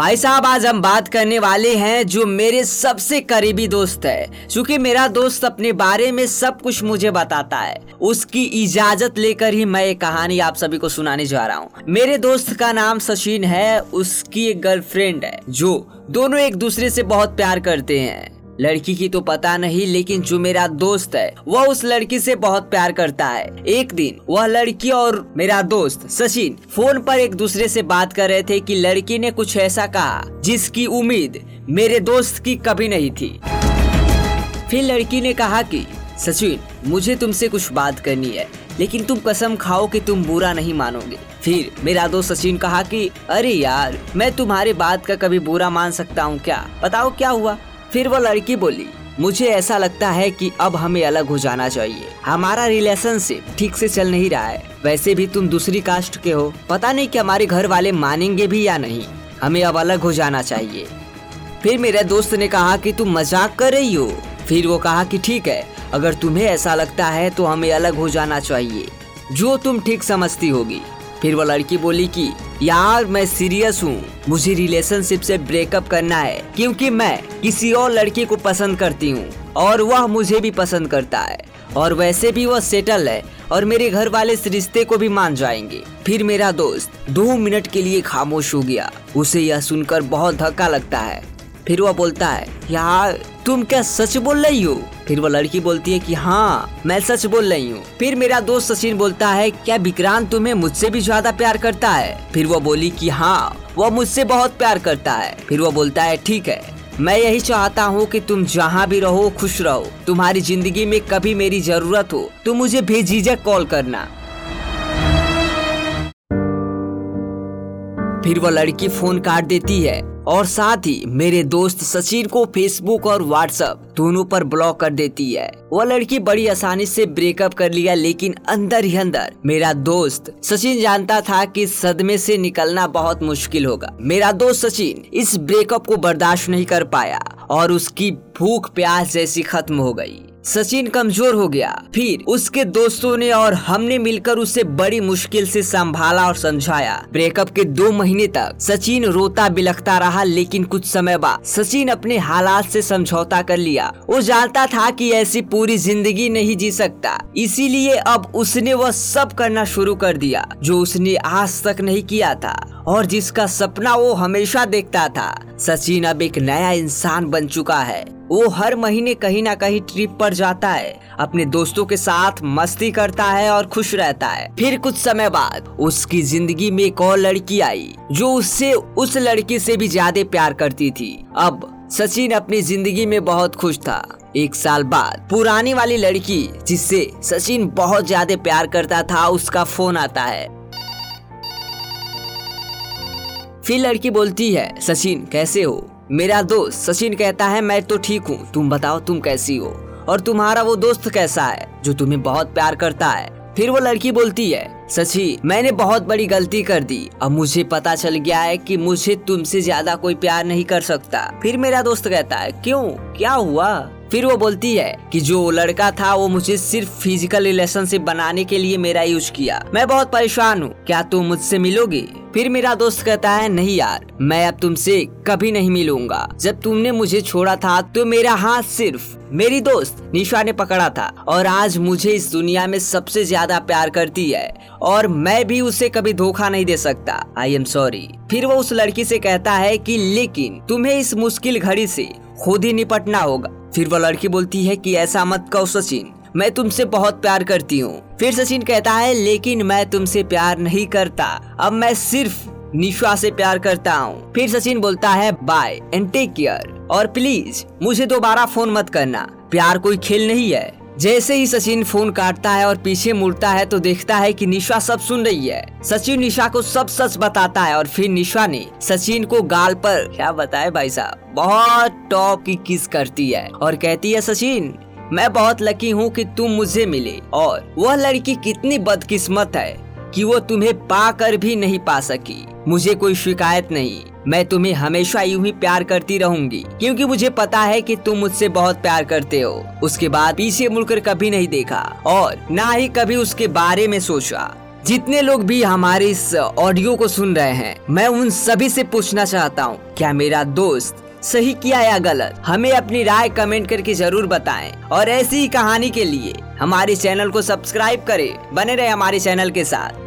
भाई साहब, आज हम बात करने वाले हैं जो मेरे सबसे करीबी दोस्त है। क्योंकि मेरा दोस्त अपने बारे में सब कुछ मुझे बताता है, उसकी इजाज़त लेकर ही मैं एक कहानी आप सभी को सुनाने जा रहा हूँ। मेरे दोस्त का नाम सचिन है, उसकी एक गर्लफ्रेंड है, जो दोनों एक दूसरे से बहुत प्यार करते हैं। लड़की की तो पता नहीं, लेकिन जो मेरा दोस्त है, वह उस लड़की से बहुत प्यार करता है। एक दिन, वह लड़की और मेरा दोस्त सचिन फ़ोन पर एक दूसरे से बात कर रहे थे कि लड़की ने कुछ ऐसा कहा, जिसकी उम्मीद मेरे दोस्त की कभी नहीं थी। फिर लड़की ने कहा कि, सचिन, मुझे तुमसे कुछ बात करनी है, लेकिन तुम कसम खाओ कि तुम बुरा नहीं मानोगे। फिर मेरा दोस्त सचिन कहा कि, अरे यार, मैं तुम्हारी बात का कभी बुरा मान सकता हूँ क्या? बताओ क्या हुआ? फिर वो लड़की बोली, मुझे ऐसा लगता है कि अब हमें अलग हो जाना चाहिए। हमारा रिलेशनशिप ठीक से चल नहीं रहा है। वैसे भी तुम दूसरी कास्ट के हो। पता नहीं कि हमारे घर वाले मानेंगे भी या नहीं। हमें अब अलग हो जाना चाहिए। फिर मेरे दोस्त ने कहा कि, तुम मज़ाक कर रही हो? फिर वो कहा कि, ठीक है, अगर तुम्हें ऐसा लगता है तो हमें अलग हो जाना चाहिए। जो तुम ठीक समझती होगी। फिर वो लड़की बोली कि, यार, मैं सीरियस हूँ। मुझे रिलेशनशिप से ब्रेकअप करना है, क्योंकि मैं किसी और लड़की को पसंद करती हूँ, और वह मुझे भी पसंद करता है। और वैसे भी वह सेटल है, और मेरे घर वाले इस रिश्ते को भी मान जाएँगे। फिर मेरा दोस्त दो मिनट के लिए खामोश हो गया। उसे यह सुनकर बहुत धक्का लगता है। फिर वह बोलता है, यार, तुम क्या सच बोल रही हो? फिर वो लड़की बोलती है कि हाँ मैं सच बोल रही हूँ। फिर मेरा दोस्त सचिन बोलता है, क्या विक्रांत तुम्हें मुझसे भी ज़्यादा प्यार करता है? फिर वो बोली कि हाँ वो मुझसे बहुत प्यार करता है। फिर वो बोलता है, ठीक है, मैं यही चाहता हूँ कि तुम जहाँ भी रहो, खुश रहो। तुम्हारी ज़िंदगी में कभी मेरी ज़रूरत हो तो मुझे बेझिझक कॉल करना। फिर वो लड़की फ़ोन काट देती है। और साथ ही मेरे दोस्त सचिन को फेसबुक और व्हाट्सएप दोनों पर ब्लॉक कर देती है। वह लड़की बड़ी आसानी से ब्रेकअप कर लिया, लेकिन अंदर ही अंदर मेरा दोस्त सचिन जानता था कि सदमे से निकलना बहुत मुश्किल होगा। मेरा दोस्त सचिन इस ब्रेकअप को बर्दाश्त नहीं कर पाया और उसकी भूख प्यास जैसी खत्म हो गई। सचिन कमज़ोर हो गया। फिर उसके दोस्तों ने और हमने मिलकर उसे बड़ी मुश्किल से संभाला और समझाया। ब्रेकअप के दो महीने तक सचिन रोता बिलखता रहा, लेकिन कुछ समय बाद सचिन अपने हालात से समझौता कर लिया। वो जानता था कि ऐसी पूरी ज़िंदगी नहीं जी सकता। इसीलिए अब उसने वह सब करना शुरू कर दिया, जो उसने आज तक नहीं किया था, और जिसका सपना वो हमेशा देखता था। सचिन अब एक नया इंसान बन चुका है। वो हर महीने कहीं ना कहीं ट्रिप पर जाता है, अपने दोस्तों के साथ मस्ती करता है और खुश रहता है। फिर कुछ समय बाद उसकी ज़िंदगी में एक और लड़की आई, जो उससे, उस लड़की से भी ज़्यादा प्यार करती थी। अब सचिन अपनी ज़िंदगी में बहुत खुश था। एक साल बाद पुरानी वाली लड़की, जिससे सचिन बहुत ज़्यादा प्यार करता था, उसका फ़ोन आता है। फिर लड़की बोलती है, सचिन, कैसे हो? मेरा दोस्त सचिन कहता है, मैं तो ठीक हूँ। तुम बताओ, तुम कैसी हो? और तुम्हारा वो दोस्त कैसा है, जो तुम्हें बहुत प्यार करता है? फिर वो लड़की बोलती है, सची, मैंने बहुत बड़ी गलती कर दी। अब मुझे पता चल गया है कि मुझे तुमसे ज़्यादा कोई प्यार नहीं कर सकता। फिर मेरा दोस्त कहता है, क्यों? क्या हुआ? फिर वो बोलती है कि जो लड़का था, वो मुझे सिर्फ़ फ़िज़िकल रिलेशनशिप बनाने के लिए मेरा यूज़ किया। मैं बहुत परेशान हूँ। क्या तुम मुझसे मिलोगी? फिर मेरा दोस्त कहता है, नहीं यार, मैं अब तुमसे कभी नहीं मिलूँगा। जब तुमने मुझे छोड़ा था तो मेरा हाथ सिर्फ़ मेरी दोस्त निशा ने पकड़ा था और आज मुझे इस दुनिया में सबसे ज़्यादा प्यार करती है और मैं भी उसे कभी धोखा नहीं दे सकता। आई एम सॉरी फिर वो उस लड़की से कहता है कि, लेकिन तुम्हें इस मुश्किल घड़ी से खुद ही निपटना होगा। फिर वो लड़की बोलती है कि, ऐसा मत कहो सचिन मैं तुमसे बहुत प्यार करती हूँ। फिर सचिन कहता है, लेकिन मैं तुमसे प्यार नहीं करता। अब मैं सिर्फ़ निशा से प्यार करता हूँ। फिर सचिन बोलता है बाय एंड टेक केयर और प्लीज़ मुझे दोबारा फ़ोन मत करना। प्यार कोई खेल नहीं है। जैसे ही सचिन फ़ोन काटता है और पीछे मुड़ता है तो देखता है कि निशा सब सुन रही है। सचिन निशा को सब सच बताता है और फिर निशा ने सचिन को गाल पर, क्या बताए भाई साहब? बहुत टॉप की किस करती है? और कहती है, सचिन मैं बहुत लकी हूँ कि तुम मुझे मिले और वह लड़की कितनी बदकिस्मत है कि वो तुम्हें पाकर भी नहीं पा सकी। मुझे कोई शिकायत नहीं। मैं तुम्हें हमेशा यूँ ही प्यार करती रहूँगी, क्योंकि मुझे पता है कि तुम मुझसे बहुत प्यार करते हो। उसके बाद पीछे मुड़कर कभी नहीं देखा और ना ही कभी उसके बारे में सोचा। जितने लोग भी हमारे इस ऑडियो को सुन रहे हैं, मैं उन सभी से पूछना चाहता हूँ, क्या मेरा दोस्त सही किया या गलत, हमें अपनी राय कमेंट करके ज़रूर बताएँ। और ऐसी ही कहानी के लिए हमारे चैनल को सब्सक्राइब करें। बने रहे हमारे चैनल के साथ।